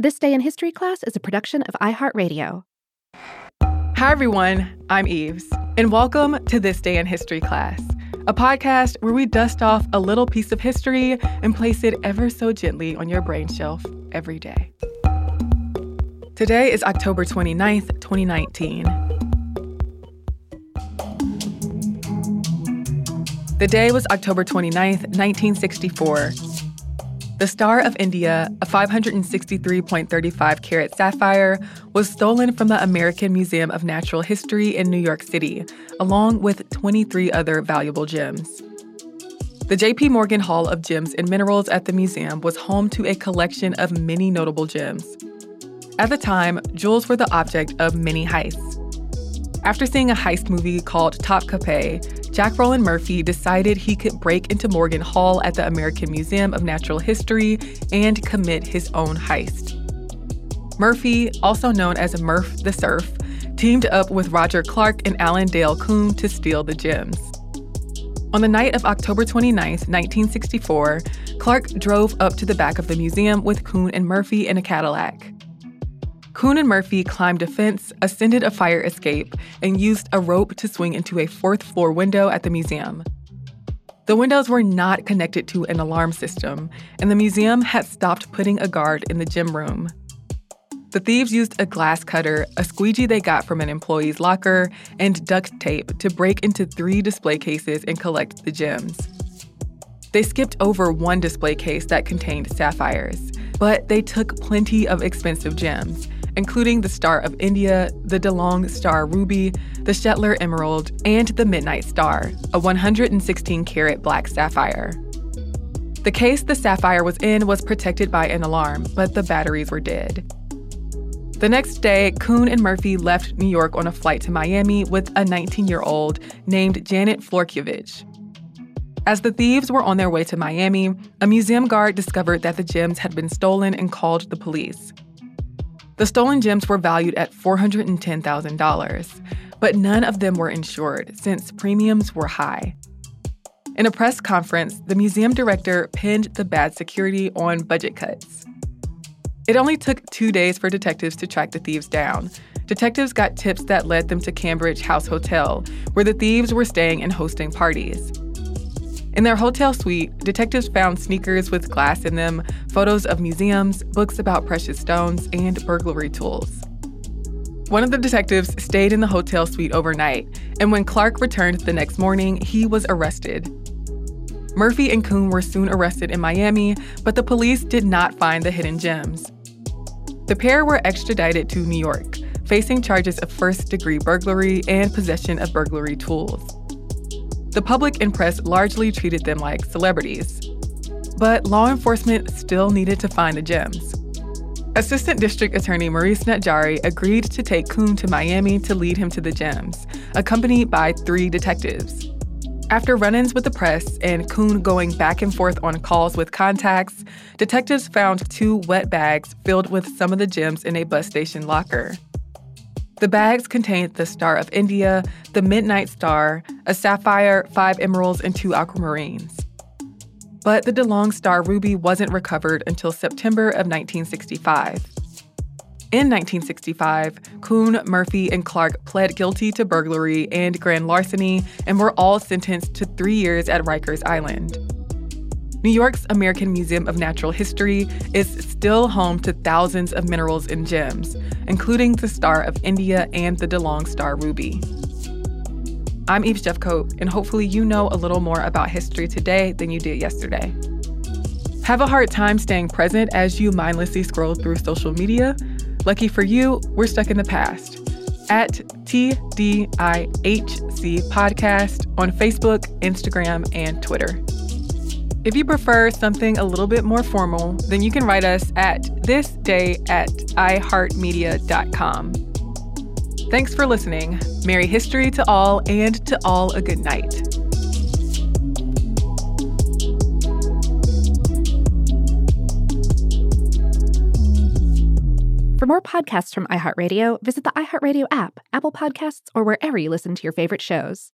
This Day in History class is a production of iHeartRadio. Hi, everyone. I'm Eves, and welcome to This Day in History class, a podcast where we dust off a little piece of history and place it ever so gently on your brain shelf every day. Today is October 29th, 2019. The day was October 29th, 1964. The Star of India, a 563.35 carat sapphire, was stolen from the American Museum of Natural History in New York City, along with 23 other valuable gems. The J.P. Morgan Hall of Gems and Minerals at the museum was home to a collection of many notable gems. At the time, jewels were the object of many heists. After seeing a heist movie called Topkapi, Jack Roland Murphy decided he could break into Morgan Hall at the American Museum of Natural History and commit his own heist. Murphy, also known as Murph the Surf, teamed up with Roger Clark and Alan Dale Kuhn to steal the gems. On the night of October 29, 1964, Clark drove up to the back of the museum with Kuhn and Murphy in a Cadillac. Kuhn and Murphy climbed a fence, ascended a fire escape, and used a rope to swing into a fourth floor window at the museum. The windows were not connected to an alarm system, and the museum had stopped putting a guard in the gym room. The thieves used a glass cutter, a squeegee they got from an employee's locker, and duct tape to break into three display cases and collect the gems. They skipped over one display case that contained sapphires, but they took plenty of expensive gems including the Star of India, the DeLong Star Ruby, the Shetler Emerald, and the Midnight Star, a 116 carat black sapphire. The case the sapphire was in was protected by an alarm, but the batteries were dead. The next day, Kuhn and Murphy left New York on a flight to Miami with a 19 year old named Janet Florkiewicz. As the thieves were on their way to Miami, a museum guard discovered that the gems had been stolen and called the police. The stolen gems were valued at $410,000, but none of them were insured since premiums were high. In a press conference, the museum director pinned the bad security on budget cuts. It only took two days for detectives to track the thieves down. Detectives got tips that led them to Cambridge House Hotel, where the thieves were staying and hosting parties. In their hotel suite, detectives found sneakers with glass in them, photos of museums, books about precious stones, and burglary tools. One of the detectives stayed in the hotel suite overnight, and when Clark returned the next morning, he was arrested. Murphy and Kuhn were soon arrested in Miami, but the police did not find the hidden gems. The pair were extradited to New York, facing charges of first degree burglary and possession of burglary tools. The public and press largely treated them like celebrities. But law enforcement still needed to find the gems. Assistant District Attorney Maurice Nadjari agreed to take Kuhn to Miami to lead him to the gems, accompanied by three detectives. After run ins with the press and Kuhn going back and forth on calls with contacts, detectives found two wet bags filled with some of the gems in a bus station locker. The bags contained the Star of India, the Midnight Star, a sapphire, five emeralds, and two aquamarines. But the DeLong Star Ruby wasn't recovered until September of 1965. In 1965, Kuhn, Murphy, and Clark pled guilty to burglary and grand larceny and were all sentenced to three years at Rikers Island. New York's American Museum of Natural History is still home to thousands of minerals and gems, including the Star of India and the DeLong Star Ruby. I'm Eve Jeffcoat, and hopefully you know a little more about history today than you did yesterday. Have a hard time staying present as you mindlessly scroll through social media? Lucky for you, we're stuck in the past. At TDIHC Podcast on Facebook, Instagram, and Twitter. If you prefer something a little bit more formal, then you can write us at thisday at iheartmedia.com. Thanks for listening. Merry history to all, and to all a good night. For more podcasts from iHeartRadio, visit the iHeartRadio app, Apple Podcasts, or wherever you listen to your favorite shows.